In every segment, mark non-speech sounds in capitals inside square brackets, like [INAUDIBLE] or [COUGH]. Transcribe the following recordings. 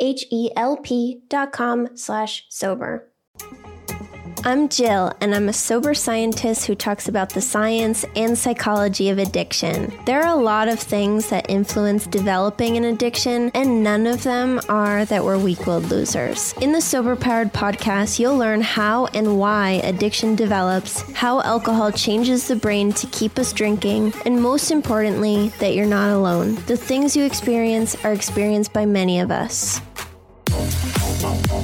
H-E-L-P dot com slash sober. I'm Gill, and I'm a sober scientist who talks about the science and psychology of addiction. There are a lot of things that influence developing an addiction, and none of them are that we're weak willed losers. In the Sober Powered podcast, you'll learn how and why addiction develops, how alcohol changes the brain to keep us drinking, and most importantly, that you're not alone. The things you experience are experienced by many of us.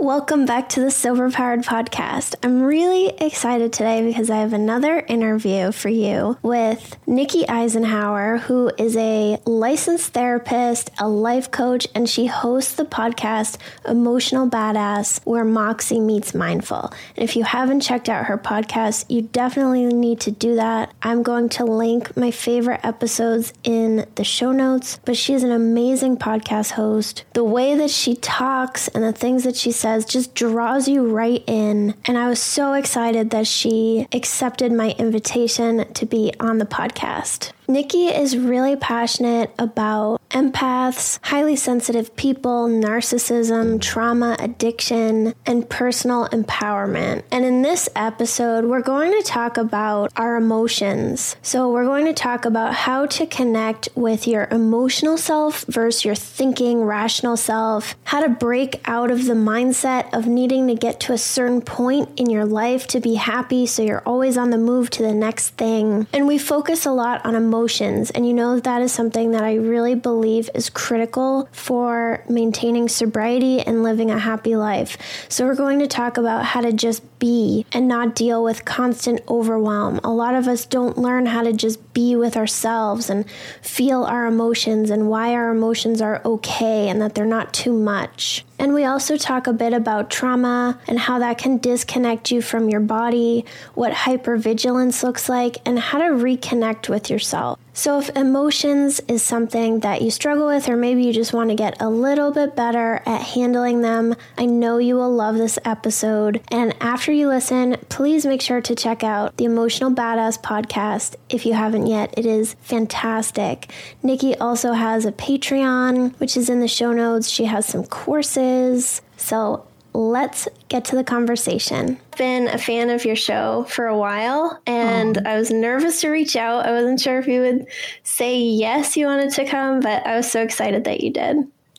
Welcome back to the Sober Powered Podcast. I'm really excited today because I have another interview for you with Nikki Eisenhauer, who is a licensed therapist, a life coach, and she hosts the podcast Emotional Badass, where Moxie meets mindful. And if you haven't checked out her podcast, you definitely need to do that. I'm going to link my favorite episodes in the show notes, but she's an amazing podcast host. The way that she talks and the things that she says just draws you right in. And I was so excited that she accepted my invitation to be on the podcast. Nikki is really passionate about empaths, highly sensitive people, narcissism, trauma, addiction, and personal empowerment. And in this episode, we're going to talk about our emotions. So, we're going to talk about how to connect with your emotional self versus your thinking, rational self, how to break out of the mindset of needing to get to a certain point in your life to be happy so you're always on the move to the next thing. And we focus a lot on emotions emotions. And you know, that is something that I really believe is critical for maintaining sobriety and living a happy life. So, we're going to talk about how to just be and not deal with constant overwhelm. A lot of us don't learn how to just be with ourselves and feel our emotions and why our emotions are okay and that they're not too much. And we also talk a bit about trauma and how that can disconnect you from your body, what hypervigilance looks like, and how to reconnect with yourself. So, if emotions is something that you struggle with, or maybe you just want to get a little bit better at handling them, I know you will love this episode. And after you listen, please make sure to check out the Emotional Badass podcast if you haven't yet. It is fantastic. Nikki also has a Patreon, which is in the show notes. She has some courses. So, let's get to the conversation. Been a fan of your show for a while, and I was nervous to reach out. I wasn't sure if you would say yes, you wanted to come, but I was so excited that you did.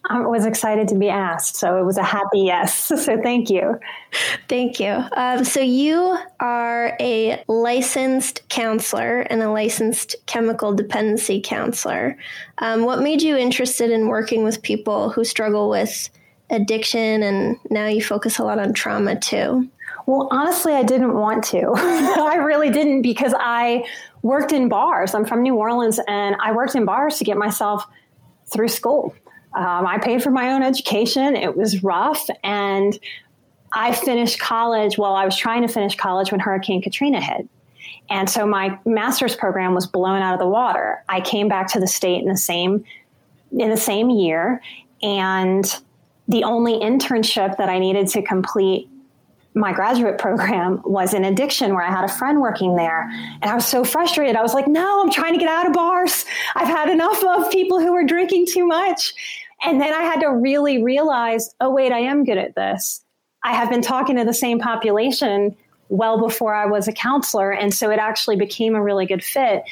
I was excited to be asked, so it was a happy yes. [LAUGHS] So thank you. Thank you. Um, so you are a licensed counselor and a licensed chemical dependency counselor. Um, what made you interested in working with people who struggle with addiction and now you focus a lot on trauma too? Well, honestly, I didn't want to. [LAUGHS] I really didn't because I worked in bars. I'm from New Orleans and I worked in bars to get myself through school. Um, I paid for my own education. It was rough. And I finished college. Well, I was trying to finish college when Hurricane Katrina hit. And so my master's program was blown out of the water. I came back to the state in the same in the same year and the only internship that I needed to complete my graduate program was in addiction where I had a friend working there. And I was so frustrated. I was like, no, I'm trying to get out of bars. I've had enough of people who are drinking too much. And then I had to really realize, oh, wait, I am good at this. I have been talking to the same population well before I was a counselor. And so it actually became a really good fit.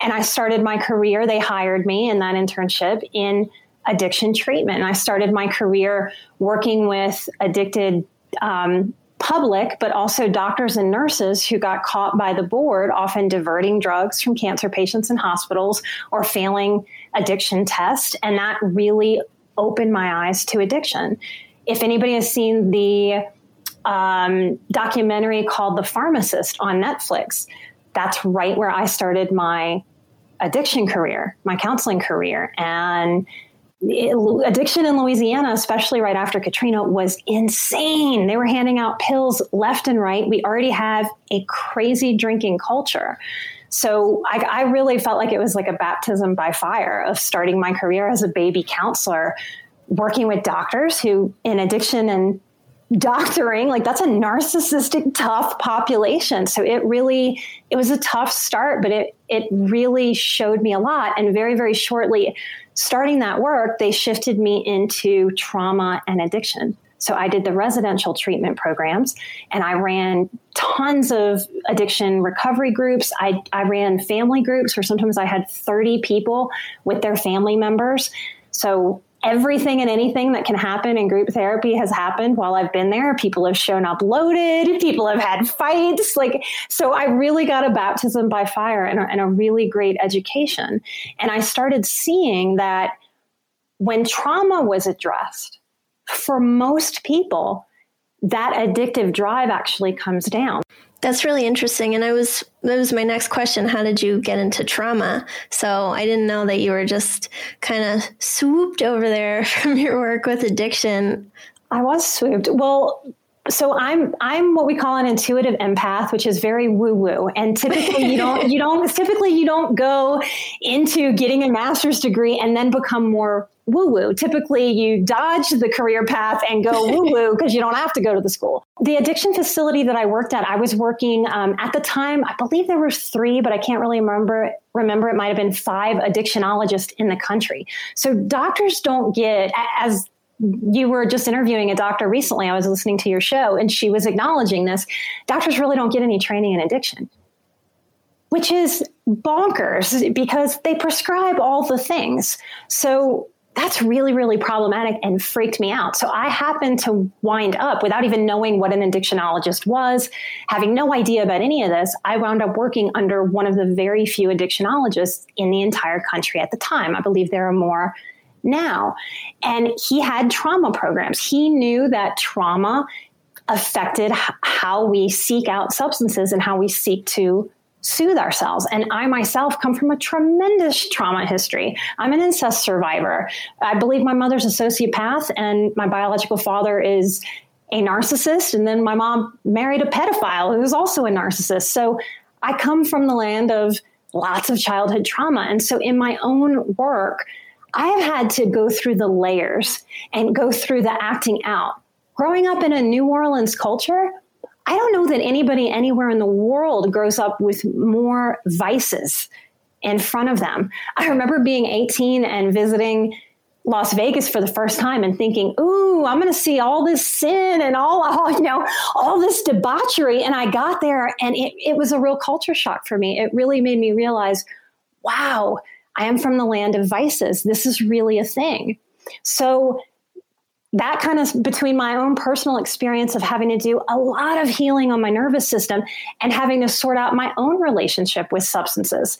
And I started my career. They hired me in that internship in addiction treatment. And I started my career working with addicted um, public, but also doctors and nurses who got caught by the board, often diverting drugs from cancer patients in hospitals or failing addiction tests. And that really opened my eyes to addiction. If anybody has seen the um, documentary called The Pharmacist on Netflix, that's right where I started my addiction career, my counseling career. And addiction in Louisiana, especially right after Katrina, was insane. They were handing out pills left and right. We already have a crazy drinking culture. So I, I, really felt like it was like a baptism by fire of starting my career as a baby counselor, working with doctors who in addiction and doctoring like that's a narcissistic tough population so it really it was a tough start but it it really showed me a lot and very very shortly starting that work, they shifted me into trauma and addiction. So I did the residential treatment programs and I ran tons of addiction recovery groups. I, I ran family groups where sometimes I had 30 people with their family members. So everything and anything that can happen in group therapy has happened while I've been there. People have shown up loaded, people have had fights. Like, so I really got a baptism by fire and a, and a really great education. And I started seeing that when trauma was addressed, for most people, that addictive drive actually comes down. That's really interesting. And I was, that was my next question. How did you get into trauma? So I didn't know that you were just kind of swooped over there [LAUGHS] from your work with addiction. I was swooped. Well, so I'm I'm what we call an intuitive empath, which is very woo woo. And typically you don't [LAUGHS] you don't typically you don't go into getting a master's degree and then become more woo woo. Typically, you dodge the career path and go [LAUGHS] woo woo because you don't have to go to the school. The addiction facility that I worked at, I was working um, at the time. I believe there were three, but I can't really remember. Remember, it might have been five addictionologists in the country. So doctors don't get as you were just interviewing a doctor recently. I was listening to your show, and she was acknowledging this. Doctors really don't get any training in addiction which is bonkers because they prescribe all the things. So that's really, really problematic and freaked me out. So I happened to wind up without even knowing what an addictionologist was, having no idea about any of this. I wound up working under one of the very few addictionologists in the entire country at the time. I believe there are more now. And he had trauma programs. He knew that trauma affected how we seek out substances and how we seek to soothe ourselves. And I myself come from a tremendous trauma history. I'm an incest survivor. I believe my mother's a sociopath and my biological father is a narcissist. And then my mom married a pedophile who was also a narcissist. So I come from the land of lots of childhood trauma. And so in my own work, I have had to go through the layers and go through the acting out. Growing up in a New Orleans culture, I don't know that anybody anywhere in the world grows up with more vices in front of them. I remember being 18 and visiting Las Vegas for the first time and thinking, "Ooh, I'm going to see all this sin and all, [LAUGHS] all, you know, all this debauchery." And I got there, and it, it was a real culture shock for me. It really made me realize, "Wow, I am from the land of vices. This is really a thing." So that kind of between my own personal experience of having to do a lot of healing on my nervous system and having to sort out my own relationship with substances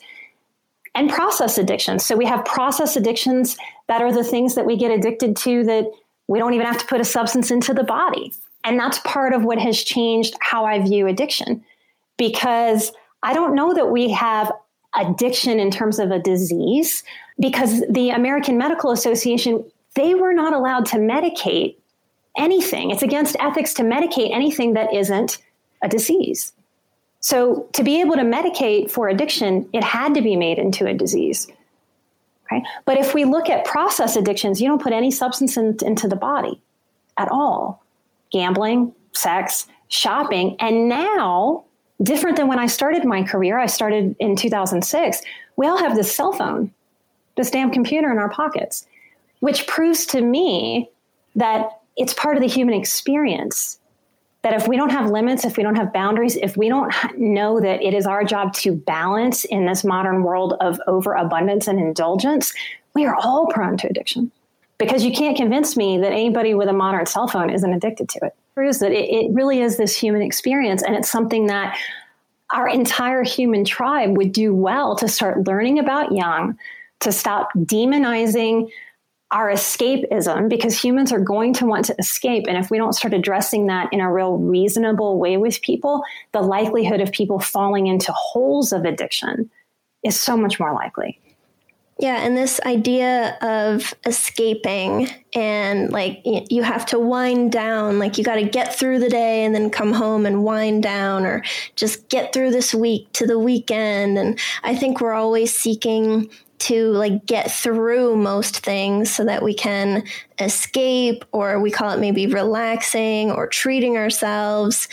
and process addictions. So we have process addictions that are the things that we get addicted to that we don't even have to put a substance into the body. And that's part of what has changed how I view addiction because I don't know that we have addiction in terms of a disease because the American Medical Association they were not allowed to medicate anything. It's against ethics to medicate anything that isn't a disease. So to be able to medicate for addiction, it had to be made into a disease. But if we look at process addictions, you don't put any substance in, into the body at all. Gambling, sex, shopping, and now different than when I started my career, I started in 2006. We all have this cell phone, this damn computer in our pockets which proves to me that it's part of the human experience. That if we don't have limits, if we don't have boundaries, if we don't know that it is our job to balance in this modern world of overabundance and indulgence, we are all prone to addiction. Because you can't convince me that anybody with a modern cell phone isn't addicted to it. proves that it, it really is this human experience, and it's something that our entire human tribe would do well to start learning about young, to stop demonizing our escapism because humans are going to want to escape. And if we don't start addressing that in a real reasonable way with people, the likelihood of people falling into holes of addiction is so much more likely. Yeah, and this idea of escaping and like you have to wind down, like you got to get through the day and then come home and wind down, or just get through this week to the weekend. And I think we're always seeking to like get through most things so that we can escape or we call it maybe relaxing or treating ourselves.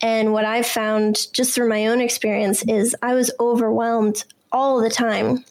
And what i've found just through my own experience is i was overwhelmed all the time.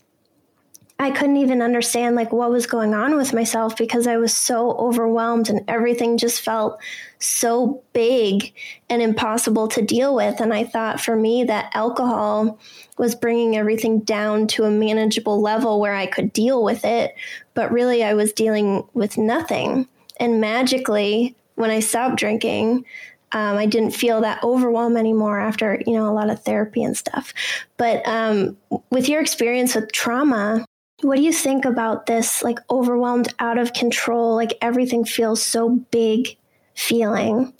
I couldn't even understand like what was going on with myself because I was so overwhelmed and everything just felt so big and impossible to deal with. And I thought for me that alcohol was bringing everything down to a manageable level where I could deal with it. But really I was dealing with nothing. And magically when I stopped drinking um, I didn't feel that overwhelm anymore after you know a lot of therapy and stuff. But um, with your experience with trauma, what do you think about this, like overwhelmed, out of control, like everything feels so big feeling?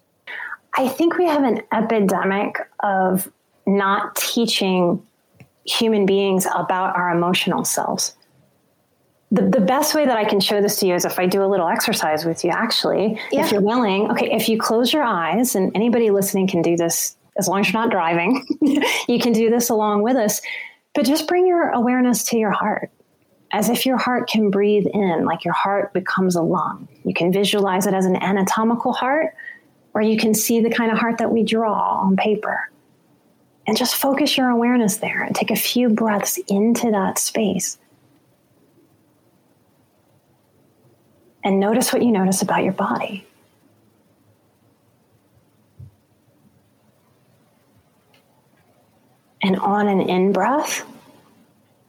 I think we have an epidemic of not teaching human beings about our emotional selves. The, the best way that I can show this to you is if I do a little exercise with you, actually, yeah. if you're willing. Okay, if you close your eyes, and anybody listening can do this as long as you're not driving, [LAUGHS] you can do this along with us, but just bring your awareness to your heart as if your heart can breathe in, like your heart becomes a lung. You can visualize it as an anatomical heart, or you can see the kind of heart that we draw on paper. And just focus your awareness there and take a few breaths into that space. And notice what you notice about your body. And on an in breath,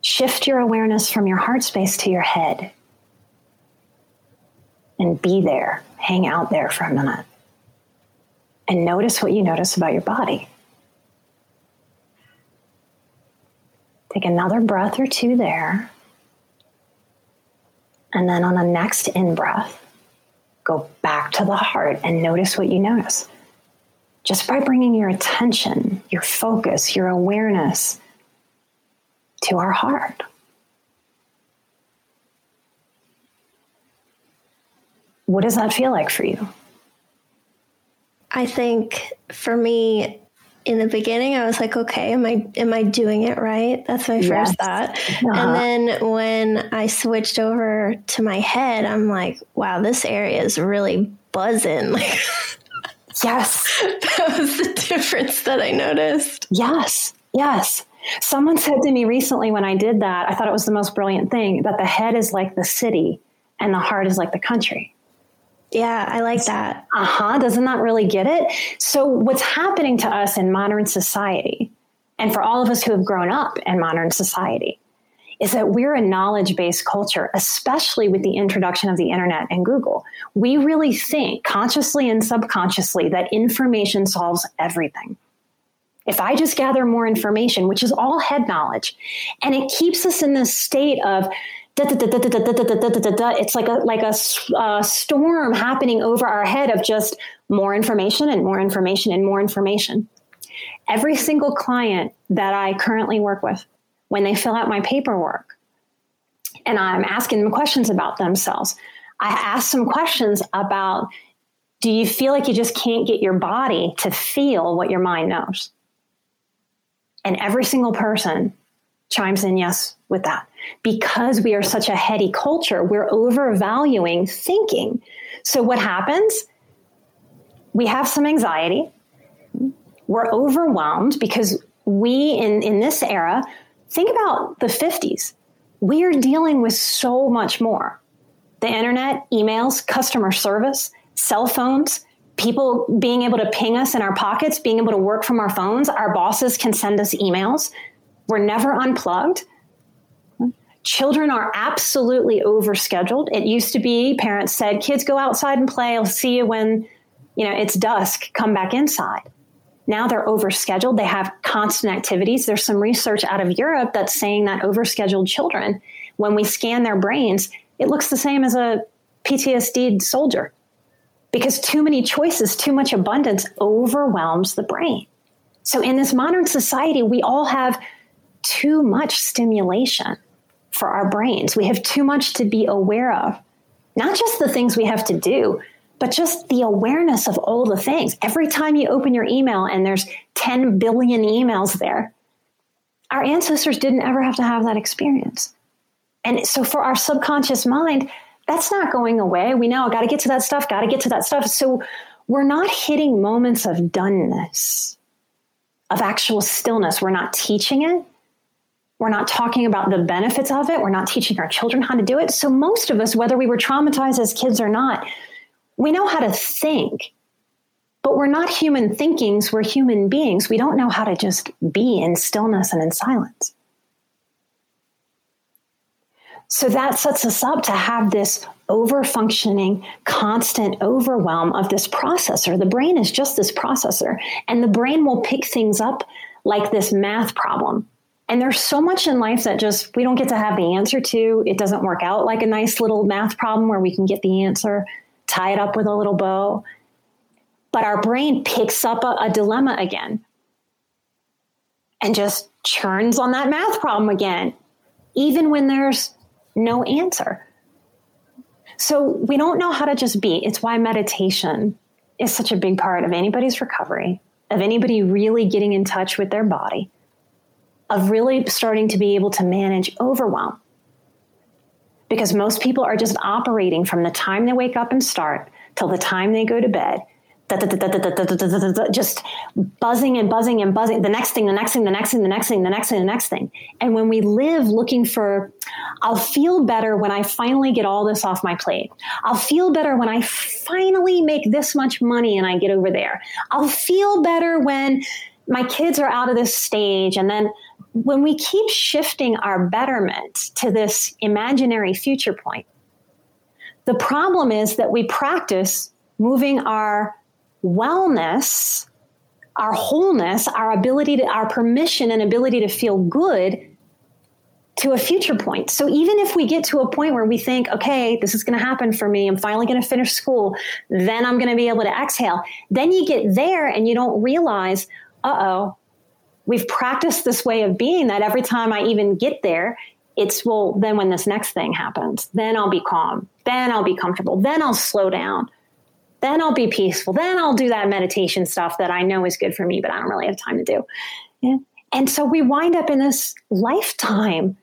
Shift your awareness from your heart space to your head. and be there, hang out there for a minute, and notice what you notice about your body. Take another breath or two there. And then on the next in breath, go back to the heart and notice what you notice. Just by bringing your attention, your focus, your awareness to our heart. What does that feel like for you? I think for me, in the beginning I was like, okay, am I am I doing it right? That's my first yes. thought. Uh-huh. And then when I switched over to my head, I'm like, wow, this area is really buzzing. [LAUGHS] Like Yes. [LAUGHS] that was the difference that I noticed. Yes. Yes. Someone said to me recently when I did that, I thought it was the most brilliant thing that the head is like the city and the heart is like the country. Yeah, I like that. Uh huh. Doesn't that really get it? So, what's happening to us in modern society, and for all of us who have grown up in modern society, is that we're a knowledge based culture, especially with the introduction of the internet and Google. We really think, consciously and subconsciously, that information solves everything. If I just gather more information, which is all head knowledge, and it keeps us in this state of, it's like a like a uh, storm happening over our head of just more information and more information and more information. Every single client that I currently work with, when they fill out my paperwork, and I'm asking them questions about themselves, I ask some questions about do you feel like you just can't get your body to feel what your mind knows? And every single person chimes in yes with that. Because we are such a heady culture, we're overvaluing thinking. So what happens? We have some anxiety. We're overwhelmed because we in, in this era, think about the 50s. We are dealing with so much more. The internet, emails, customer service, cell phones, people being able to ping us in our pockets, being able to work from our phones. Our bosses can send us emails. We're never unplugged. Children are absolutely overscheduled. It used to be parents said, kids go outside and play. I'll see you when, you know, it's dusk, come back inside. Now they're overscheduled. They have constant activities. There's some research out of Europe that's saying that overscheduled children, when we scan their brains, it looks the same as a PTSD soldier because too many choices, too much abundance overwhelms the brain. So in this modern society, we all have too much stimulation for our brains. We have too much to be aware of. Not just the things we have to do, but just the awareness of all the things. Every time you open your email and there's 10 billion emails there, our ancestors didn't ever have to have that experience. And so for our subconscious mind, that's not going away. We know, got to get to that stuff, got to get to that stuff. So we're not hitting moments of doneness, of actual stillness. We're not teaching it. We're not talking about the benefits of it. We're not teaching our children how to do it. So, most of us, whether we were traumatized as kids or not, we know how to think, but we're not human thinkings. We're human beings. We don't know how to just be in stillness and in silence. So, that sets us up to have this over functioning, constant overwhelm of this processor. The brain is just this processor, and the brain will pick things up like this math problem and there's so much in life that just we don't get to have the answer to. It doesn't work out like a nice little math problem where we can get the answer, tie it up with a little bow. But our brain picks up a, a dilemma again and just churns on that math problem again, even when there's no answer. So we don't know how to just be. It's why meditation is such a big part of anybody's recovery, of anybody really getting in touch with their body of really starting to be able to manage overwhelm. Because most people are just operating from the time they wake up and start till the time they go to bed, just buzzing and buzzing and buzzing. The next thing, the next thing, the next thing, the next thing, the next thing, the next thing. And when we live looking for, I'll feel better when I finally get all this off my plate. I'll feel better when I finally make this much money and I get over there. I'll feel better when my kids are out of this stage and then when we keep shifting our betterment to this imaginary future point, The problem is that we practice moving our wellness, our wholeness, our ability to, our permission and ability to feel good to a future point. So even if we get to a point where we think, okay, this is going to happen for me, I'm finally going to finish school, then I'm going to be able to exhale. Then you get there and you don't realize, uh oh, we've practiced this way of being that every time I even get there, it's well, then when this next thing happens, then I'll be calm, then I'll be comfortable, then I'll slow down, then I'll be peaceful, then I'll do that meditation stuff that I know is good for me, but I don't really have time to do. Yeah. And so we wind up in this lifetime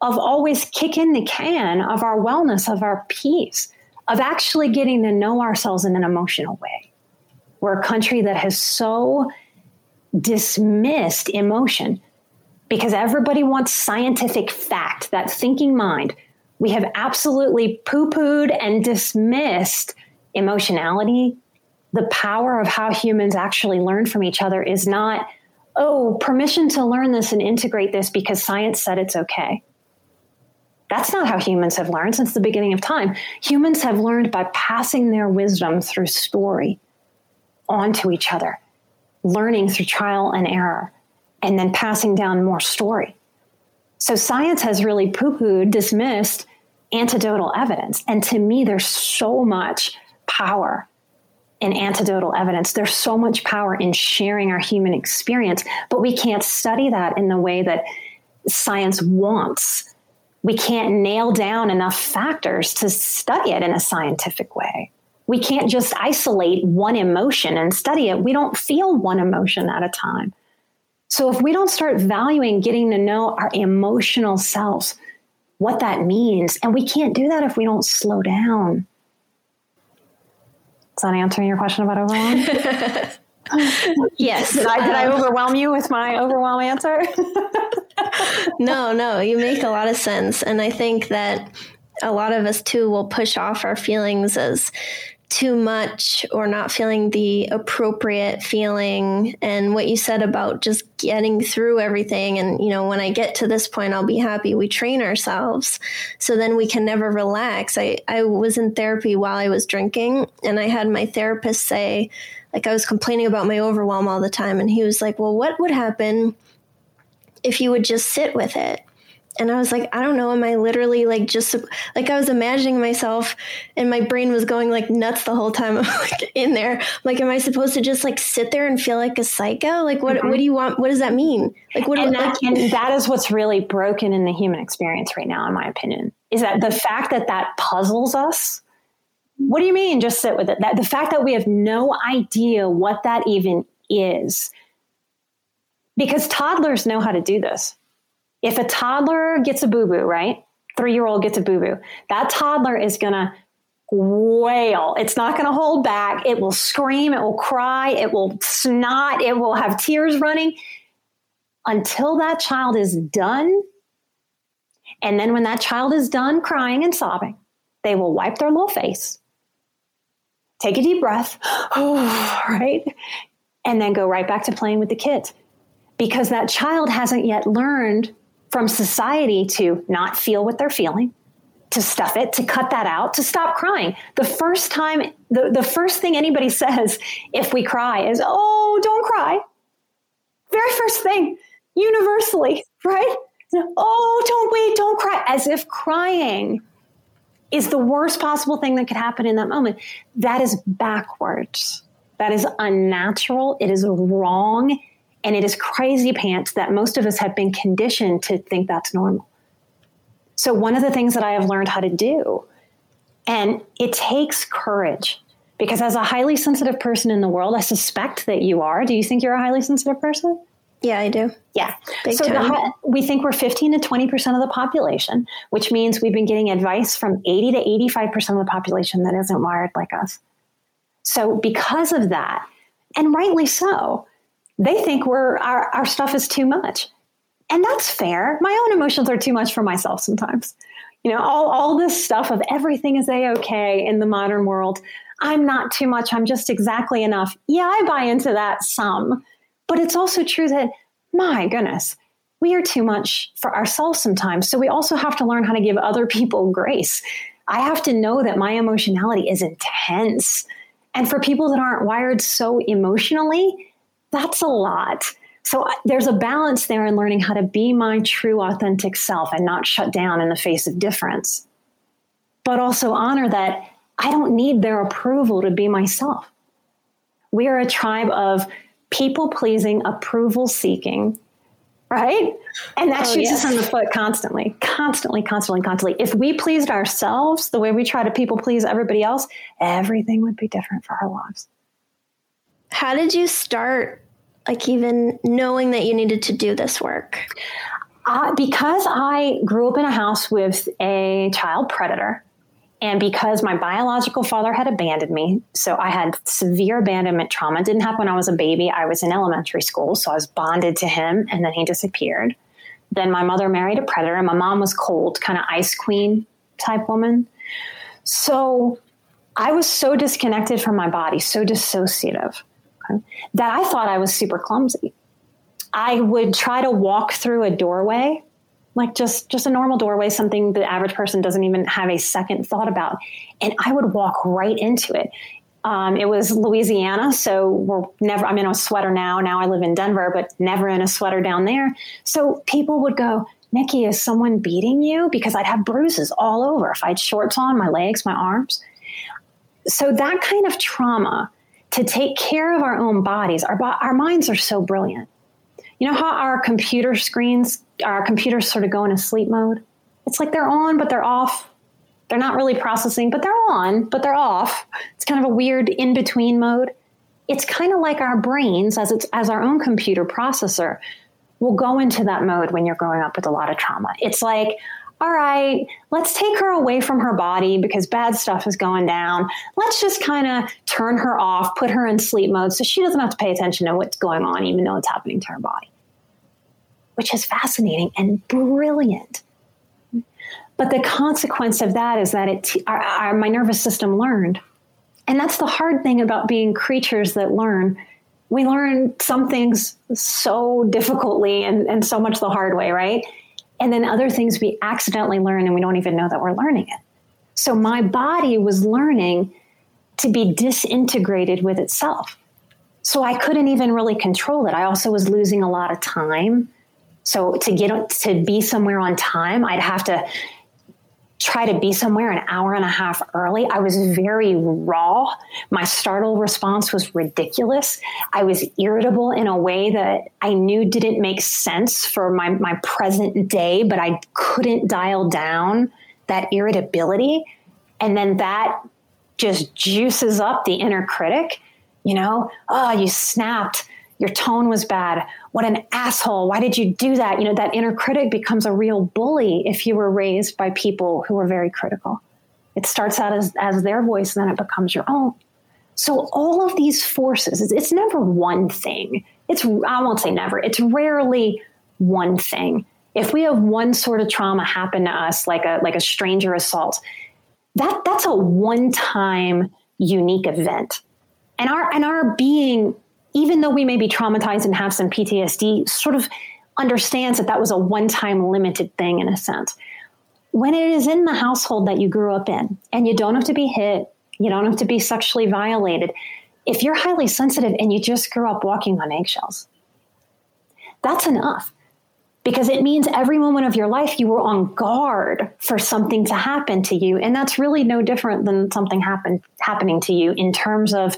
of always kicking the can of our wellness, of our peace, of actually getting to know ourselves in an emotional way. We're a country that has so dismissed emotion because everybody wants scientific fact, that thinking mind. We have absolutely poo pooed and dismissed emotionality. The power of how humans actually learn from each other is not, oh, permission to learn this and integrate this because science said it's okay. That's not how humans have learned since the beginning of time. Humans have learned by passing their wisdom through story onto each other, learning through trial and error, and then passing down more story. So science has really poo pooed, dismissed anecdotal evidence. And to me, there's so much power in anecdotal evidence. There's so much power in sharing our human experience, but we can't study that in the way that science wants we can't nail down enough factors to study it in a scientific way. We can't just isolate one emotion and study it. We don't feel one emotion at a time. So if we don't start valuing getting to know our emotional selves, what that means, and we can't do that if we don't slow down. Is that answering your question about overwhelm? [LAUGHS] yes. Did I, did I um, overwhelm you with my overwhelm answer? [LAUGHS] no, no, you make a lot of sense. And I think that a lot of us too will push off our feelings as too much or not feeling the appropriate feeling. And what you said about just getting through everything and you know when i get to this point i'll be happy. We train ourselves so then we can never relax. I i was in therapy while i was drinking and i had my therapist say like i was complaining about my overwhelm all the time. And he was like well what would happen if you would just sit with it. And I was like, I don't know. Am I literally like just like I was imagining myself and my brain was going like nuts the whole time [LAUGHS] I'm like in there. Like, am I supposed to just like sit there and feel like a psycho? Like, what, mm-hmm. what do you want? What does that mean? Like, what and, that, like, and that is what's really broken in the human experience right now, in my opinion, is that the fact that that puzzles us. What do you mean? Just sit with it. That the fact that we have no idea what that even is because toddlers know how to do this. If a toddler gets a boo boo, right? Three year old gets a boo boo, that toddler is going to wail. It's not going to hold back. It will scream, it will cry, it will snot, it will have tears running until that child is done. And then when that child is done crying and sobbing, they will wipe their little face, take a deep breath, [SIGHS] right? And then go right back to playing with the kids because that child hasn't yet learned from society to not feel what they're feeling to stuff it to cut that out to stop crying. The first time the, the first thing anybody [LAUGHS] says if we cry is oh don't cry. Very first thing universally [LAUGHS] right? Oh don't wait don't cry as if crying is the worst possible thing that could happen in that moment. That is backwards. That is unnatural. It is wrong and it is crazy pants that most of us have been conditioned to think that's normal. So, one of the things that I have learned how to do, and it takes courage, because as a highly sensitive person in the world, I suspect that you are. Do you think you're a highly sensitive person? Yeah, I do. Yeah. Big so the, we think we're 15 to 20% of the population, which means we've been getting advice from 80 to 85% of the population that isn't wired like us. So, because of that, and rightly so, they think we're our, our stuff is too much. And that's fair. My own emotions are too much for myself sometimes. You know, all, all this stuff of everything is a okay in the modern world. I'm not too much. I'm just exactly enough. Yeah, I buy into that some. But it's also true that, my goodness, we are too much for ourselves sometimes. So we also have to learn how to give other people grace. I have to know that my emotionality is intense. And for people that aren't wired so emotionally, that's a lot. So there's a balance there in learning how to be my true, authentic self and not shut down in the face of difference, but also honor that I don't need their approval to be myself. We are a tribe of people pleasing, approval seeking, right? And that oh, shoots yes. us in the foot constantly, constantly, constantly, constantly. If we pleased ourselves the way we try to people please everybody else, everything would be different for our lives. How did you start, like, even knowing that you needed to do this work? Uh, because I grew up in a house with a child predator, and because my biological father had abandoned me, so I had severe abandonment trauma. It didn't happen when I was a baby. I was in elementary school, so I was bonded to him, and then he disappeared. Then my mother married a predator, and my mom was cold, kind of ice queen type woman. So I was so disconnected from my body, so dissociative, that I thought I was super clumsy. I would try to walk through a doorway like just just a normal doorway something the average person doesn't even have a second thought about and i would walk right into it. Um, it was louisiana so we're never i'm in a sweater now. Now i live in denver but never in a sweater down there. So people would go nikki is someone beating you? Because i'd have bruises all over if i had shorts on my legs my arms. So that kind of trauma to take care of our own bodies our, our minds are so brilliant you know how our computer screens, our computers sort of go into sleep mode? It's like they're on, but they're off. They're not really processing, but they're on, but they're off. It's kind of a weird in between mode. It's kind of like our brains, as it's as our own computer processor, will go into that mode when you're growing up with a lot of trauma. It's like, all right, let's take her away from her body because bad stuff is going down. Let's just kind of turn her off, put her in sleep mode so she doesn't have to pay attention to what's going on, even though it's happening to her body, which is fascinating and brilliant. But the consequence of that is that it, our, our, my nervous system learned. And that's the hard thing about being creatures that learn. We learn some things so difficultly and, and so much the hard way, right? And then other things we accidentally learn and we don't even know that we're learning it. So my body was learning to be disintegrated with itself. So I couldn't even really control it. I also was losing a lot of time. So to get to be somewhere on time, I'd have to try to be somewhere an hour and a half early. I was very raw. My startle response was ridiculous. I was irritable in a way that I knew didn't make sense for my, my present day, but I couldn't dial down that irritability. And then that just juices up the inner critic. You know, oh, you snapped your tone was bad. What an asshole. Why did you do that? You know, that inner critic becomes a real bully if you were raised by people who were very critical. It starts out as, as their voice, and then it becomes your own. So, all of these forces, it's, it's never one thing. It's, I won't say never, it's rarely one thing. If we have one sort of trauma happen to us, like a, like a stranger assault, that, that's a one time unique event. And our, and our being even though we may be traumatized and have some PTSD, sort of understands that that was a one time limited thing in a sense. When it is in the household that you grew up in, and you don't have to be hit, you don't have to be sexually violated, if you're highly sensitive and you just grew up walking on eggshells, that's enough because it means every moment of your life you were on guard for something to happen to you and that's really no different than something happen, happening to you in terms of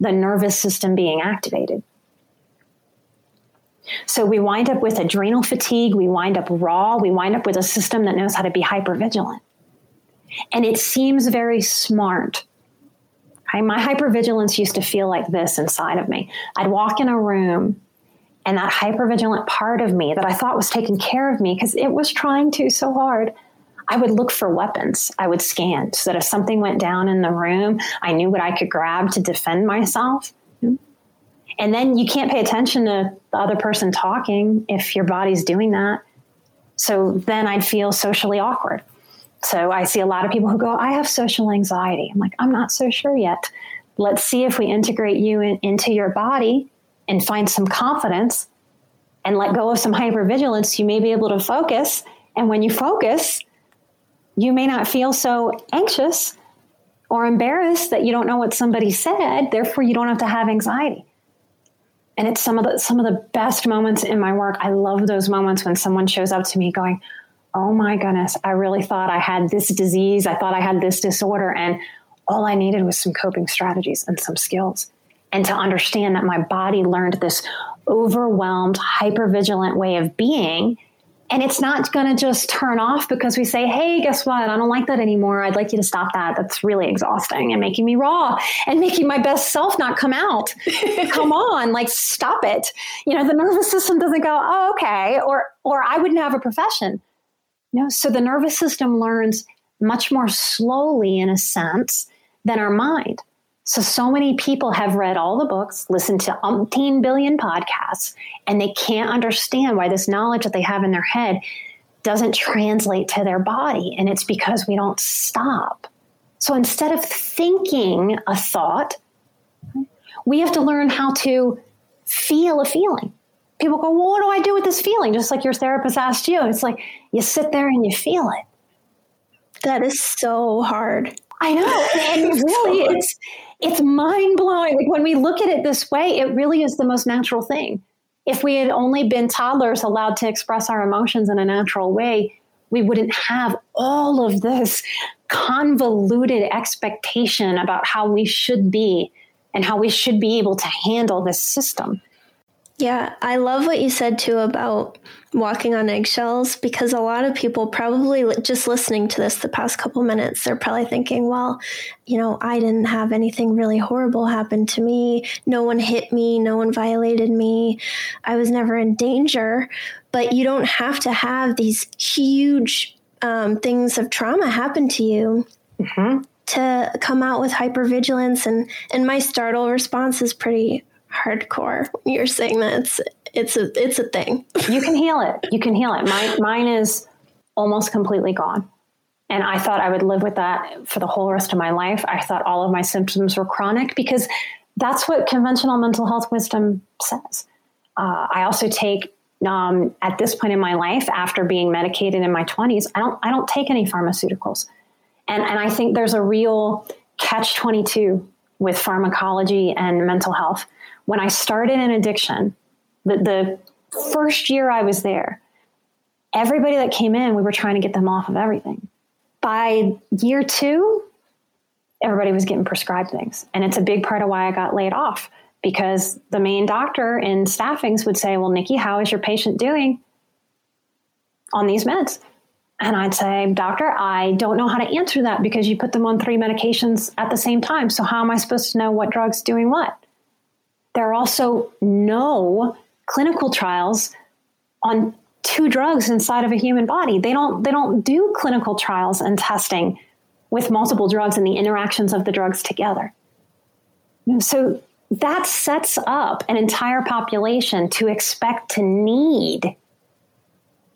the nervous system being activated. So we wind up with adrenal fatigue, we wind up raw, we wind up with a system that knows how to be hypervigilant. And it seems very smart. Okay? My hypervigilance used to feel like this inside of me. I'd walk in a room and that hypervigilant part of me that I thought was taking care of me because it was trying to so hard I would look for weapons. I would scan so that if something went down in the room, I knew what I could grab to defend myself. And then you can't pay attention to the other person talking if your body's doing that. So then I'd feel socially awkward. So I see a lot of people who go, I have social anxiety. I'm like, I'm not so sure yet. Let's see if we integrate you in, into your body and find some confidence and let go of some hypervigilance. You may be able to focus. And when you focus, you may not feel so anxious or embarrassed that you don't know what somebody said. Therefore, you don't have to have anxiety. And it's some of the some of the best moments in my work. I love those moments when someone shows up to me going, "Oh my goodness, I really thought I had this disease. I thought I had this disorder, and all I needed was some coping strategies and some skills." And to understand that my body learned this overwhelmed, hypervigilant way of being and it's not going to just turn off because we say, hey, guess what? I don't like that anymore. I'd like you to stop that. That's really exhausting and making me raw and making my best self not come out. [LAUGHS] come on, like stop it. You know, the nervous system doesn't go, oh, okay, or or I wouldn't have a profession. You know, so the nervous system learns much more slowly in a sense than our mind. So, so many people have read all the books, listened to umpteen billion podcasts, and they can't understand why this knowledge that they have in their head doesn't translate to their body. And it's because we don't stop. So, instead of thinking a thought, we have to learn how to feel a feeling. People go, Well, what do I do with this feeling? Just like your therapist asked you. It's like you sit there and you feel it. That is so hard. I know. And [LAUGHS] really, it's it's mind blowing. Like when we look at it this way, it really is the most natural thing. If we had only been toddlers allowed to express our emotions in a natural way, we wouldn't have all of this convoluted expectation about how we should be and how we should be able to handle this system. Yeah, I love what you said too about walking on eggshells because a lot of people probably just listening to this the past couple minutes, they're probably thinking, well, you know, I didn't have anything really horrible happen to me. No one hit me. No one violated me. I was never in danger. But you don't have to have these huge um, things of trauma happen to you. Mm-hmm. To come out with hypervigilance and and my startle response is pretty hardcore. You're saying that it's it's a it's a thing. [LAUGHS] you can heal it. You can heal it. Mine mine is almost completely gone. And I thought I would live with that for the whole rest of my life. I thought all of my symptoms were chronic because that's what conventional mental health wisdom says. Uh, I also take um, at this point in my life, after being medicated in my twenties, I don't I don't take any pharmaceuticals, and and I think there's a real catch twenty two with pharmacology and mental health when I started in addiction, the, the first year I was there, everybody that came in, we were trying to get them off of everything. By year two, everybody was getting prescribed things. And it's a big part of why I got laid off because the main doctor in staffings would say, Well, Nikki, how is your patient doing on these meds? And I'd say, Doctor, I don't know how to answer that because you put them on three medications at the same time. So, how am I supposed to know what drug's doing what? There are also no clinical trials on two drugs inside of a human body. They don't they don't do clinical trials and testing with multiple drugs and the interactions of the drugs together. So that sets up an entire population to expect to need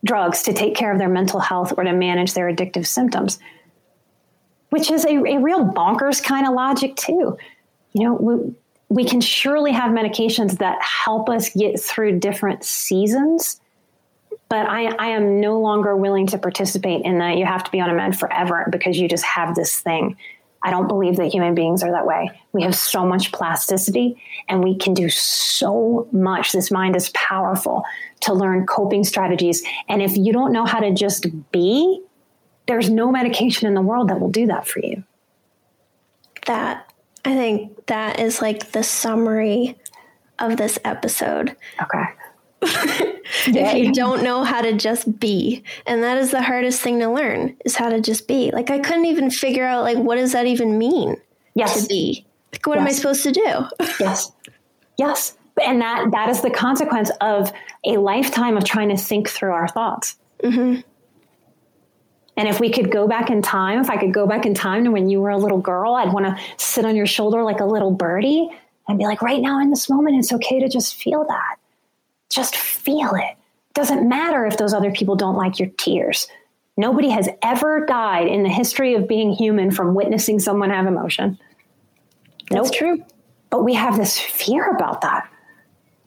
drugs to take care of their mental health or to manage their addictive symptoms, which is a, a real bonkers kind of logic, too. You know, we, can surely have medications that help us get through different seasons. But I, I am no longer willing to participate in that you have to be on a med forever because you just have this thing. I don't believe that human beings are that way. We have so much plasticity and we can do so much. This mind is powerful to learn coping strategies. And if you don't know how to just be, there's no medication in the world that will do that for you. That I think that is like the summary of this episode. Okay. [LAUGHS] if you don't know how to just be and that is the hardest thing to learn is how to just be like i couldn't even figure out like what does that even mean yes to be like what yes. am i supposed to do [LAUGHS] yes yes and that that is the consequence of a lifetime of trying to think through our thoughts mm-hmm. And if we could go back in time, if I could go back in time to when you were a little girl, I'd want to sit on your shoulder like a little birdie and be like, right now in this moment, it's okay to just feel that. Just feel it. Doesn't matter if those other people don't like your tears. Nobody has ever died in the history of being human from witnessing someone have emotion. That's nope. true. But we have this fear about that.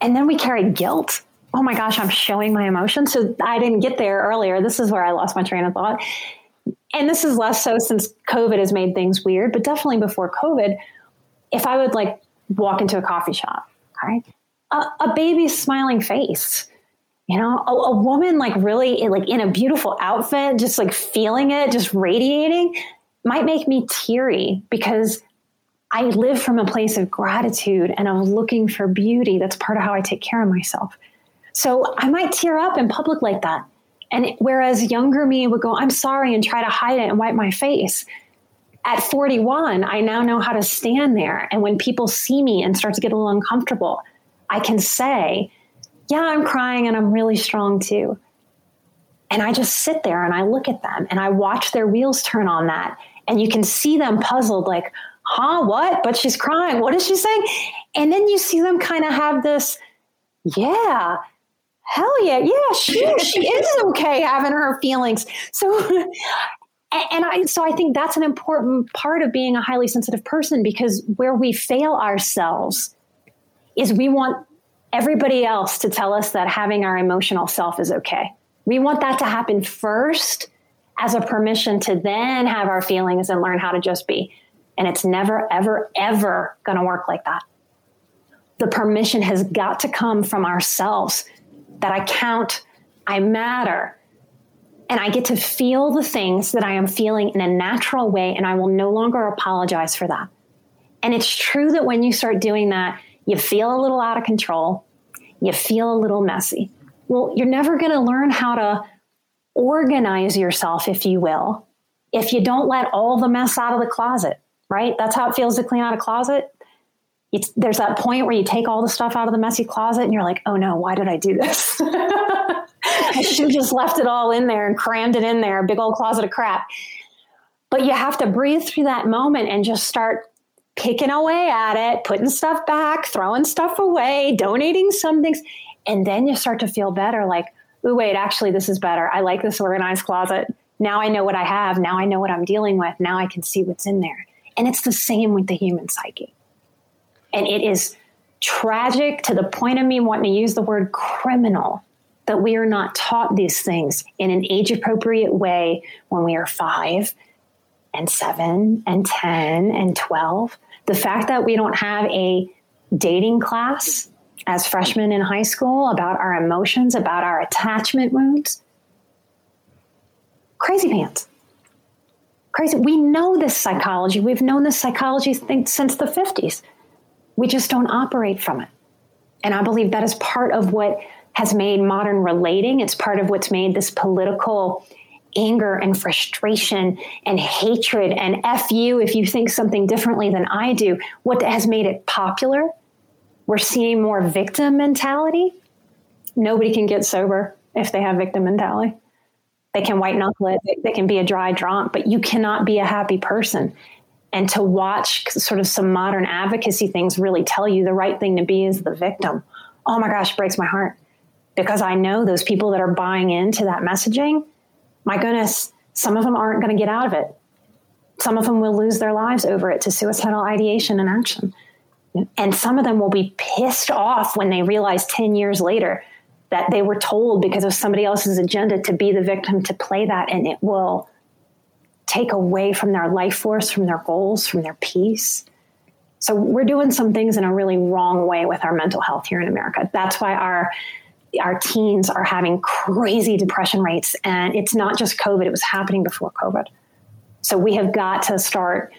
And then we carry guilt oh my gosh, I'm showing my emotions. So I didn't get there earlier. This is where I lost my train of thought. and this is less so since COVID has made things weird, but definitely before COVID, if I would like walk into a coffee shop, right, a, a baby's smiling face, you know, a, a woman like really like in a beautiful outfit, just like feeling it, just radiating, might make me teary because I live from a place of gratitude and of looking for beauty. That's part of how I take care of myself. So I might tear up in public like that. And whereas younger me would go, I'm sorry, and try to hide it and wipe my face. At 41, I now know how to stand there. And when people see me and start to get a little uncomfortable, I can say, Yeah, I'm crying and I'm really strong too. And I just sit there and I look at them and I watch their wheels turn on that. And you can see them puzzled, like, huh, what? But she's crying. What is she saying? And then you see them kind of have this, yeah, hell yeah, yeah, she, she [LAUGHS] is okay having her feelings. So, [LAUGHS] and I, so I think that's an important part of being a highly sensitive person because where we fail ourselves is we want everybody else to tell us that having our emotional self is okay. We want that to happen first as a permission to then have our feelings and learn how to just be. And it's never, ever, ever going to work like that. The permission has got to come from ourselves that I count, I matter, and I get to feel the things that I am feeling in a natural way, and I will no longer apologize for that. And it's true that when you start doing that, you feel a little out of control, you feel a little messy. Well, you're never going to learn how to organize yourself, if you will, if you don't let all the mess out of the closet, right? That's how it feels to clean out a closet it's, there's that point where you take all the stuff out of the messy closet and you're like, oh no, why did I do this? [LAUGHS] I should have just left it all in there and crammed it in there, big old closet of crap. But you have to breathe through that moment and just start picking away at it, putting stuff back, throwing stuff away, donating some things. And then you start to feel better like, oh, wait, actually, this is better. I like this organized closet. Now I know what I have. Now I know what I'm dealing with. Now I can see what's in there. And it's the same with the human psyche. And it is tragic to the point of me wanting to use the word criminal that we are not taught these things in an age appropriate way when we are five and seven and 10 and 12. The fact that we don't have a dating class as freshmen in high school about our emotions, about our attachment wounds. Crazy pants. Crazy. We know this psychology. We've known this psychology since the 50s. We just don't operate from it. And I believe that is part of what has made modern relating. It's part of what's made this political anger and frustration and hatred and F you if you think something differently than I do. What has made it popular? We're seeing more victim mentality. Nobody can get sober if they have victim mentality. They can white knuckle it, they, can be a dry drunk, but you cannot be a happy person and to watch sort of some modern advocacy things really tell you the right thing to be is the victim. Oh my gosh, it breaks my heart because I know those people that are buying into that messaging, my goodness, some of them aren't going to get out of it. Some of them will lose their lives over it to suicidal ideation and action. And some of them will be pissed off when they realize 10 years later that they were told because of somebody else's agenda to be the victim to play that and it will take away from their life force, from their goals, from their peace. So we're doing some things in a really wrong way with our mental health here in America. That's why our our teens are having crazy depression rates and it's not just COVID, it was happening before COVID. So we have got to start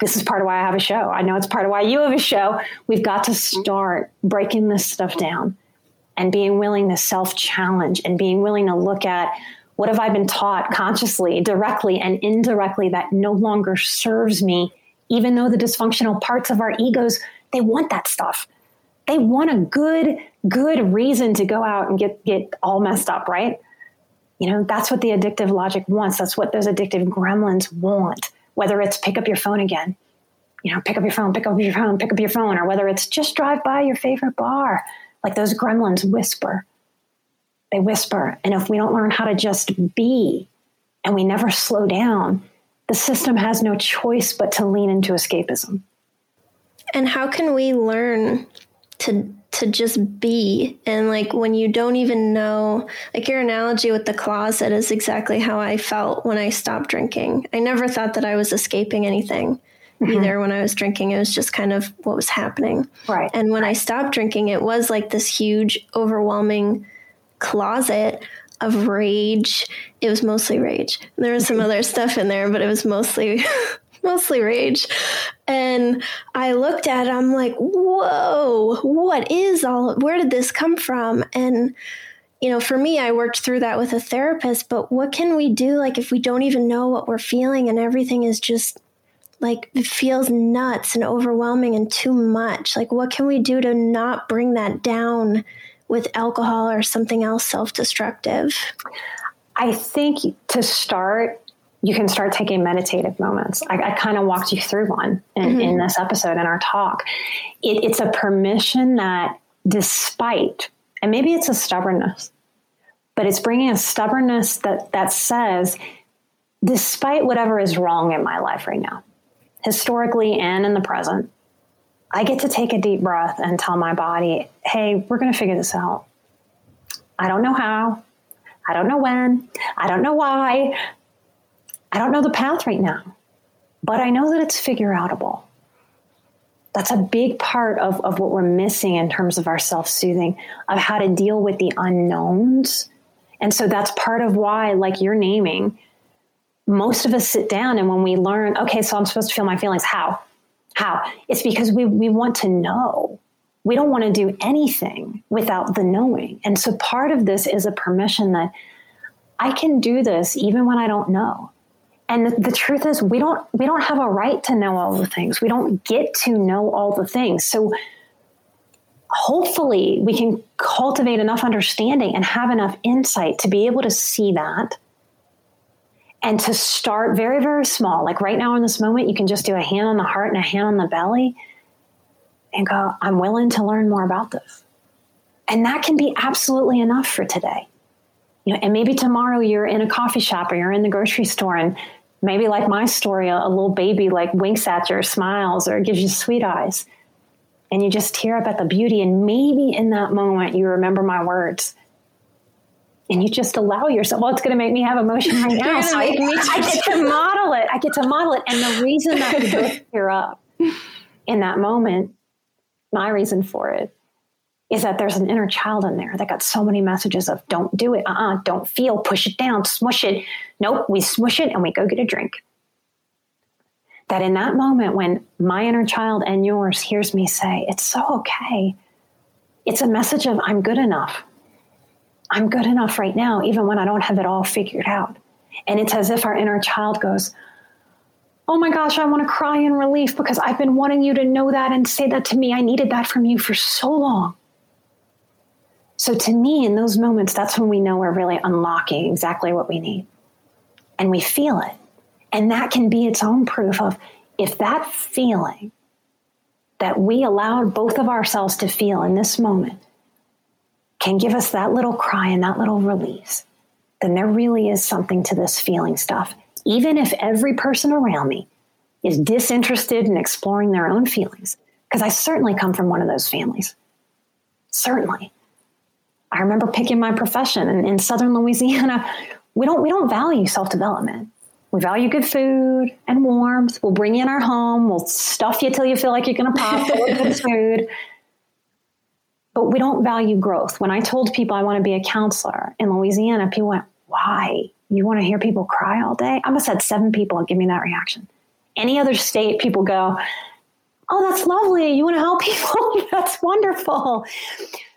this is part of why I have a show. I know it's part of why you have a show. We've got to start breaking this stuff down and being willing to self challenge and being willing to look at what have I been taught consciously, directly, and indirectly that no longer serves me, even though the dysfunctional parts of our egos, they want that stuff. They want a good, good reason to go out and get, get all messed up, right? You know, that's what the addictive logic wants. That's what those addictive gremlins want, whether it's pick up your phone again, you know, pick up your phone, pick up your phone, pick up your phone, or whether it's just drive by your favorite bar, like those gremlins whisper they whisper. And if we don't learn how to just be and we never slow down, the system has no choice but to lean into escapism. And how can we learn to to just be and like when you don't even know like your analogy with the closet is exactly how I felt when I stopped drinking. I never thought that I was escaping anything mm-hmm. either when I was drinking. It was just kind of what was happening. Right. And when I stopped drinking, it was like this huge overwhelming closet of rage. It was mostly rage. There was some [LAUGHS] other stuff in there, but it was mostly [LAUGHS] mostly rage. And I looked at it, I'm like, whoa, what is all, where did this come from? And, you know, for me, I worked through that with a therapist, but what can we do? Like, if we don't even know what we're feeling and everything is just like, it feels nuts and overwhelming and too much. Like, what can we do to not bring that down with alcohol or something else self destructive? I think to start, you can start taking meditative moments. I, I kind of walked you through one in, mm-hmm. in this episode in our talk. It, it's a permission that, despite, and maybe it's a stubbornness, but it's bringing a stubbornness that that says, despite whatever is wrong in my life right now, historically and in the present, I get to take a deep breath and tell my body, "Hey, we're going to figure this out. I don't know how." I don't know when. I don't know why. I don't know the path right now, but I know that it's figure outable. That's a big part of, of what we're missing in terms of our self soothing, of how to deal with the unknowns. And so that's part of why, like you're naming, most of us sit down and when we learn, okay, so I'm supposed to feel my feelings, how? How? It's because we, we want to know. We don't want to do anything without the knowing. And so part of this is a permission that I can do this even when I don't know. And the, the, truth is we don't we don't have a right to know all the things. We don't get to know all the things. So hopefully we can cultivate enough understanding and have enough insight to be able to see that and to start very very small. Like right now in this moment you can just do a hand on the heart and a hand on the belly and go I'm willing to learn more about this. And that can be absolutely enough for today. You know, and maybe tomorrow you're in a coffee shop or you're in the grocery store and maybe like my story, a, a little baby like winks at you or smiles or gives you sweet eyes. And you just tear up at the beauty. And maybe in that moment, you remember my words and you just allow yourself. Well, it's going to make me have emotion right [LAUGHS] now. so I, I, get to model it. I get to model it. And the reason that we both [LAUGHS] tear up in that moment, my reason for it is that there's an inner child in there that got so many messages of don't do it, uh uh-uh, uh, do not feel, push it down, smush it. Nope, we smush it and we go get a drink. That in that moment when my inner child and yours hears me say, it's so okay, it's a message of I'm good enough. I'm good enough right now, even when I don't have it all figured out. And it's as if our inner child goes, Oh my gosh, I want to cry in relief because I've been wanting you to know that and say that to me. I needed that from you for so long. So to me, in those moments, that's when we know we're really unlocking exactly what we need. And we feel it. And that can be its own proof of if that feeling that we allowed both of ourselves to feel in this moment can give us that little cry and that little release, then there really is something to this feeling stuff. Even if every person around me is disinterested in exploring their own feelings, because I certainly come from one of those families. Certainly. I remember picking my profession in, in southern Louisiana. We don't we don't value self development. We value good food and warmth. We'll bring you in our home. We'll stuff you till you feel like you're going to pop with [LAUGHS] good food. But we don't value growth. When I told people I want to be a counselor in Louisiana, people went, "Why? You want to hear people cry all day?" I must have had seven people give me that reaction. Any other state, people go, "Oh, that's lovely. You want to help people? [LAUGHS] that's wonderful."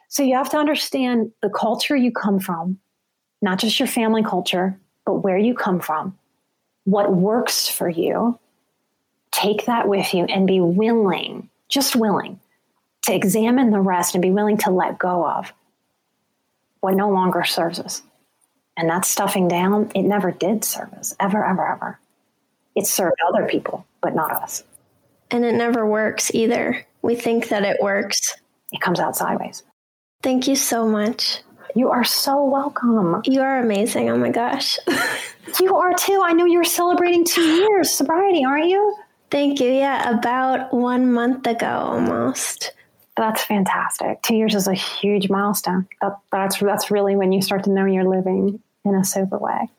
So you have to understand the culture you come from, not just your family culture, but where you come from, what works for you. Take that with you and be willing, just willing, to examine the rest and be willing to let go of what no longer serves us. And that stuffing down, it never did serve us, ever, ever, ever. It served other people, but not us. And it never works either. We think that it works. It comes out sideways. Thank you so much. You are so welcome. You are amazing. Oh my gosh. [LAUGHS] you are too. I know you're celebrating two years sobriety, aren't you? Thank you. Yeah, about one month ago almost. That's fantastic. Two years is a huge milestone. That, that's that's really when you start to know you're living in a sober way.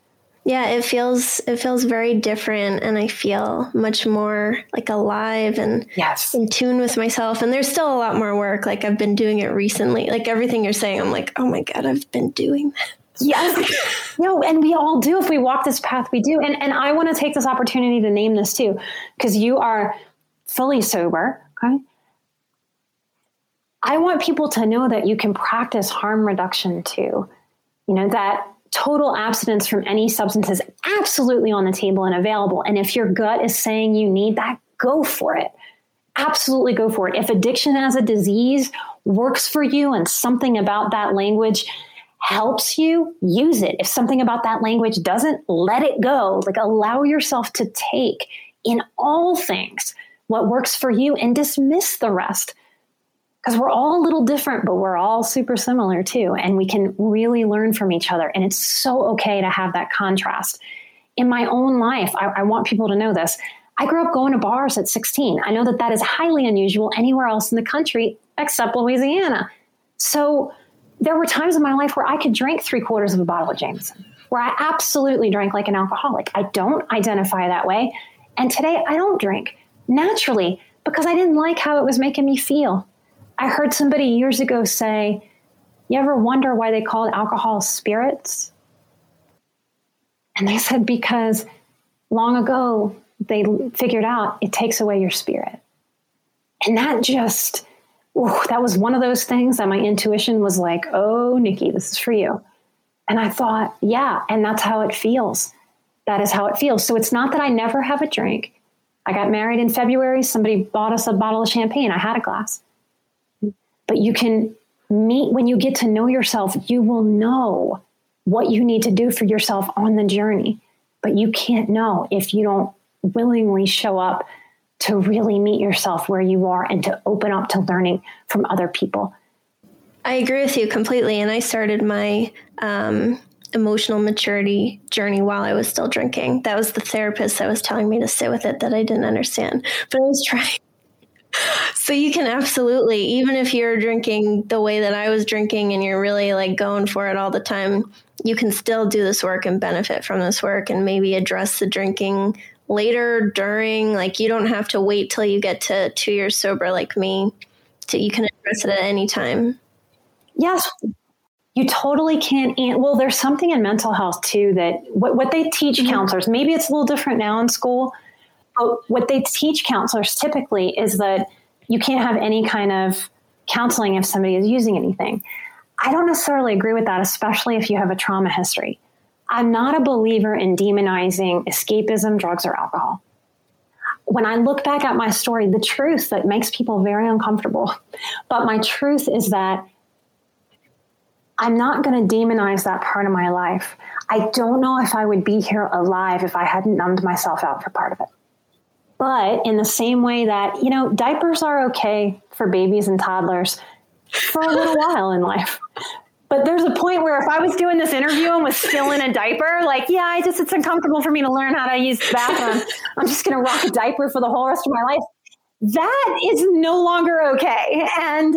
Yeah, it feels it feels very different and I feel much more like alive and yes. in tune with myself. And there's still a lot more work. Like I've been doing it recently. Like everything you're saying, I'm like, oh my God, I've been doing that. Yes. [LAUGHS] no, and we all do. If we walk this path, we do. And and I want to take this opportunity to name this too, because you are fully sober. Okay. I want people to know that you can practice harm reduction too. You know, that total abstinence from any substance is absolutely on the table and available. And if your gut is saying you need that, go for it. Absolutely go for it. If addiction as a disease works for you and something about that language helps you, use it. If something about that language doesn't, let it go. Like allow yourself to take in all things what works for you and dismiss the rest because we're all a little different, but we're all super similar too. And we can really learn from each other. And it's so okay to have that contrast. In my own life, I, I, want people to know this. I grew up going to bars at 16. I know that that is highly unusual anywhere else in the country except Louisiana. So there were times in my life where I could drink three quarters of a bottle of Jameson, where I absolutely drank like an alcoholic. I don't identify that way. And today I don't drink naturally because I didn't like how it was making me feel. I heard somebody years ago say, You ever wonder why they called alcohol spirits? And they said, Because long ago they figured out it takes away your spirit. And that just, that was one of those things that my intuition was like, Oh, Nikki, this is for you. And I thought, Yeah, and that's how it feels. That is how it feels. So it's not that I never have a drink. I got married in February. Somebody bought us a bottle of champagne. I had a glass but you can meet when you get to know yourself, you will know what you need to do for yourself on the journey. But you can't know if you don't willingly show up to really meet yourself where you are and to open up to learning from other people. I agree with you completely. And I started my um, emotional maturity journey while I was still drinking. That was the therapist that was telling me to sit with it that I didn't understand. But I was trying so you can absolutely, even if you're drinking the way that I was drinking and you're really like going for it all the time, you can still do this work and benefit from this work and maybe address the drinking later, during. Like you don't have to wait till you get to two years sober like me. To, you can address it at any time. Yes, you totally can. And well, there's something in mental health too that what, what they teach mm-hmm. counselors, maybe it's a little different now in school, but what they teach counselors typically is that you can't have any kind of counseling if somebody is using anything. I don't necessarily agree with that, especially if you have a trauma history. I'm not a believer in demonizing escapism, drugs, or alcohol. When I look back at my story, the truth that makes people very uncomfortable, but my truth is that I'm not going to demonize that part of my life. I don't know if I would be here alive if I hadn't numbed myself out for part of it. But in the same way that, you know, diapers are okay for babies and toddlers for a little while in life. But there's a point where if I was doing this interview and was still in a diaper, like, yeah, I just, it's uncomfortable for me to learn how to use the bathroom. I'm just going to rock a diaper for the whole rest of my life. That is no longer okay. And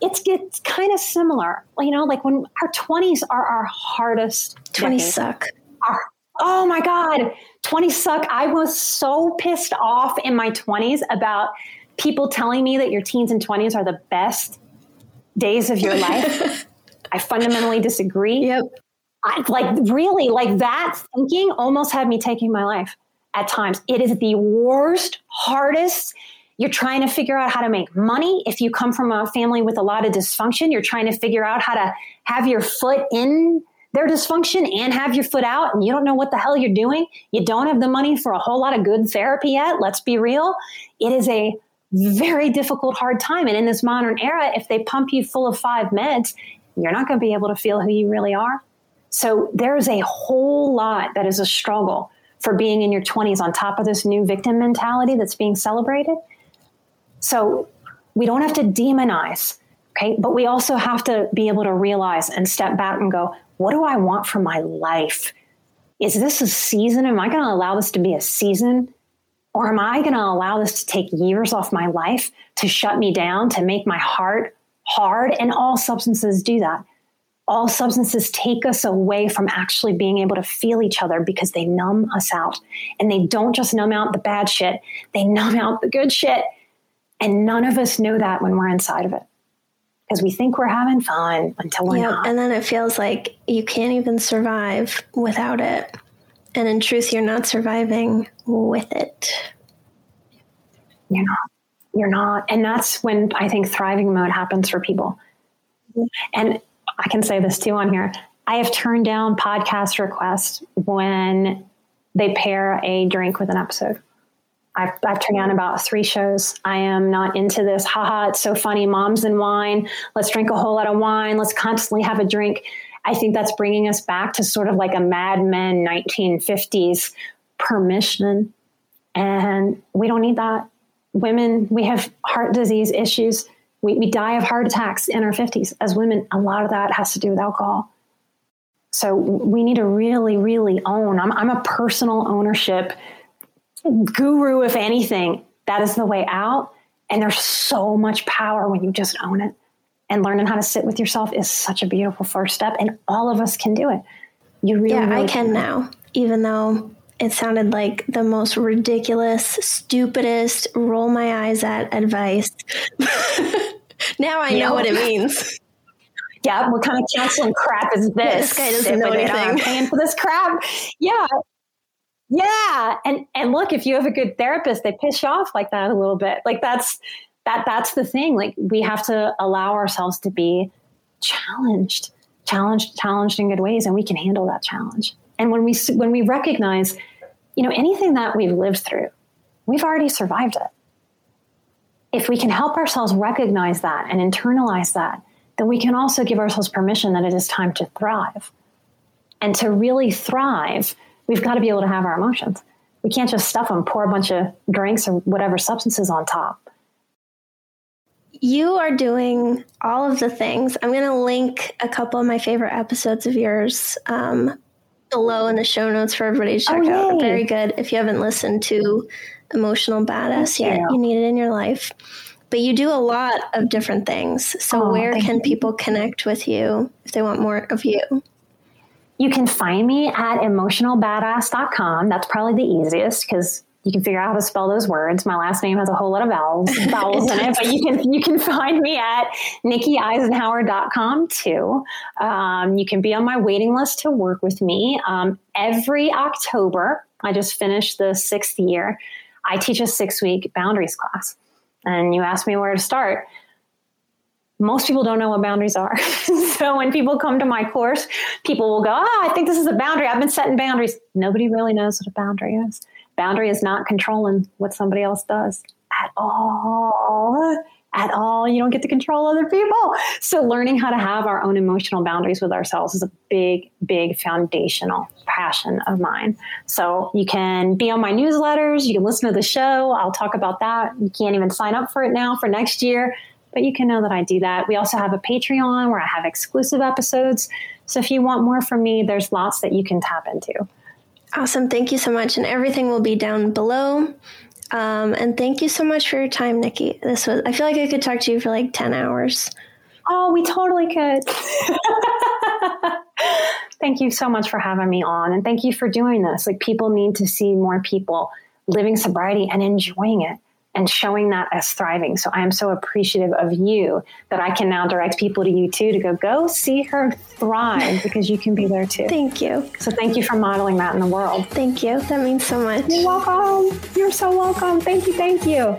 it's, it's kind of similar. You know, like when our 20s are our hardest. 20s suck. Our, oh my God. 20s suck. I was so pissed off in my 20s about people telling me that your teens and 20s are the best days of your life. [LAUGHS] I fundamentally disagree. Yep. I, like, really, like that thinking almost had me taking my life at times. It is the worst, hardest. You're trying to figure out how to make money. If you come from a family with a lot of dysfunction, you're trying to figure out how to have your foot in their dysfunction and have your foot out and you don't know what the hell you're doing, you don't have the money for a whole lot of good therapy yet, let's be real, it is a very difficult, hard time. And in this modern era, if they pump you full of five meds, you're not going to be able to feel who you really are. So there's a whole lot that is a struggle for being in your 20s on top of this new victim mentality that's being celebrated. So we don't have to demonize, okay? But we also have to be able to realize and step back and go, what do I want for my life? Is this a season? Am I going to allow this to be a season? Or am I going to allow this to take years off my life to shut me down, to make my heart hard? And all substances do that. All substances take us away from actually being able to feel each other because they numb us out. And they don't just numb out the bad shit, they numb out the good shit. And none of us know that when we're inside of it because we think we're having fun until we're yeah, not. And then it feels like you can't even survive without it. And in truth, you're not surviving with it. You're not. You're not. And that's when I think thriving mode happens for people. And I can say this too on here. I have turned down podcast requests when they pair a drink with an episode. I've, I've turned down about three shows. I am not into this. Haha, it's so funny. Moms and wine. Let's drink a whole lot of wine. Let's constantly have a drink. I think that's bringing us back to sort of like a Mad Men 1950s permission. And we don't need that. Women, we have heart disease issues. We, we die of heart attacks in our 50s. As women, a lot of that has to do with alcohol. So we need to really, really own. I'm, I'm a personal ownership guru, if anything. That is the way out. And there's so much power when you just own it. And learning how to sit with yourself is such a beautiful first step. And all of us can do it. You really, yeah, really I can now, even though it sounded like the most ridiculous, stupidest, roll my eyes at advice. [LAUGHS] now I know what it means. Yeah, what kind of counseling crap is [LAUGHS] this? This guy doesn't know anything. I'm paying for this crap. Yeah, yeah, and and look, if you have a good therapist, they piss you off like that a little bit. Like that's that that's the thing. Like we have to allow ourselves to be challenged, challenged, challenged in good ways, and we can handle that challenge. And when we when we recognize, you know, anything that we've lived through, we've already survived it. If we can help ourselves recognize that and internalize that, then we can also give ourselves permission that it is time to thrive. And to really thrive, we've got to be able to have our emotions. We can't just stuff them, pour a bunch of drinks or whatever substances on top. You are doing all of the things. I'm going to link a couple of my favorite episodes of yours um, below in the show notes for everybody to check oh, out. Very good. If you haven't listened to Emotional Badass yet, you need it in your life. But you do a lot of different things. So, oh, where can you. people connect with you if they want more of you? You can find me at emotionalbadass.com. That's probably the easiest because you can figure out how to spell those words. My last name has a whole lot of vowels, vowels in it, but you can you can find me at nikkieisenhauer.com too. Um, you can be on my waiting list to work with me. Um, every October, I just finished the sixth year. I teach a six week boundaries class, and you asked me where to start most people don't know what boundaries are. [LAUGHS] so when people come to my course, people will go, Oh, I think this is a boundary. I've been setting boundaries. Nobody really knows what a boundary is. Boundary is not controlling what somebody else does at all. At all. You don't get to control other people. So learning how to have our own emotional boundaries with ourselves is a big, big foundational passion of mine. So you can be on my newsletters. You can listen to the show. I'll talk about that. You can't even sign up for it now for next year but you can know that I do that. We also have a Patreon where I have exclusive episodes. So if you want more from me, there's lots that you can tap into. Awesome. Thank you so much. And everything will be down below. Um, and thank you so much for your time, Nikki. This was, I feel like I could talk to you for like 10 hours. Oh, we totally could. [LAUGHS] thank you so much for having me on. And thank you for doing this. Like, people need to see more people living sobriety and enjoying it and showing that as thriving. So I am so appreciative of you that I can now direct people to you too to go, go see her thrive [LAUGHS] because you can be there too. Thank you. So thank you for modeling that in the world. Thank you. That means so much. You're welcome. You're so welcome. Thank you. Thank you.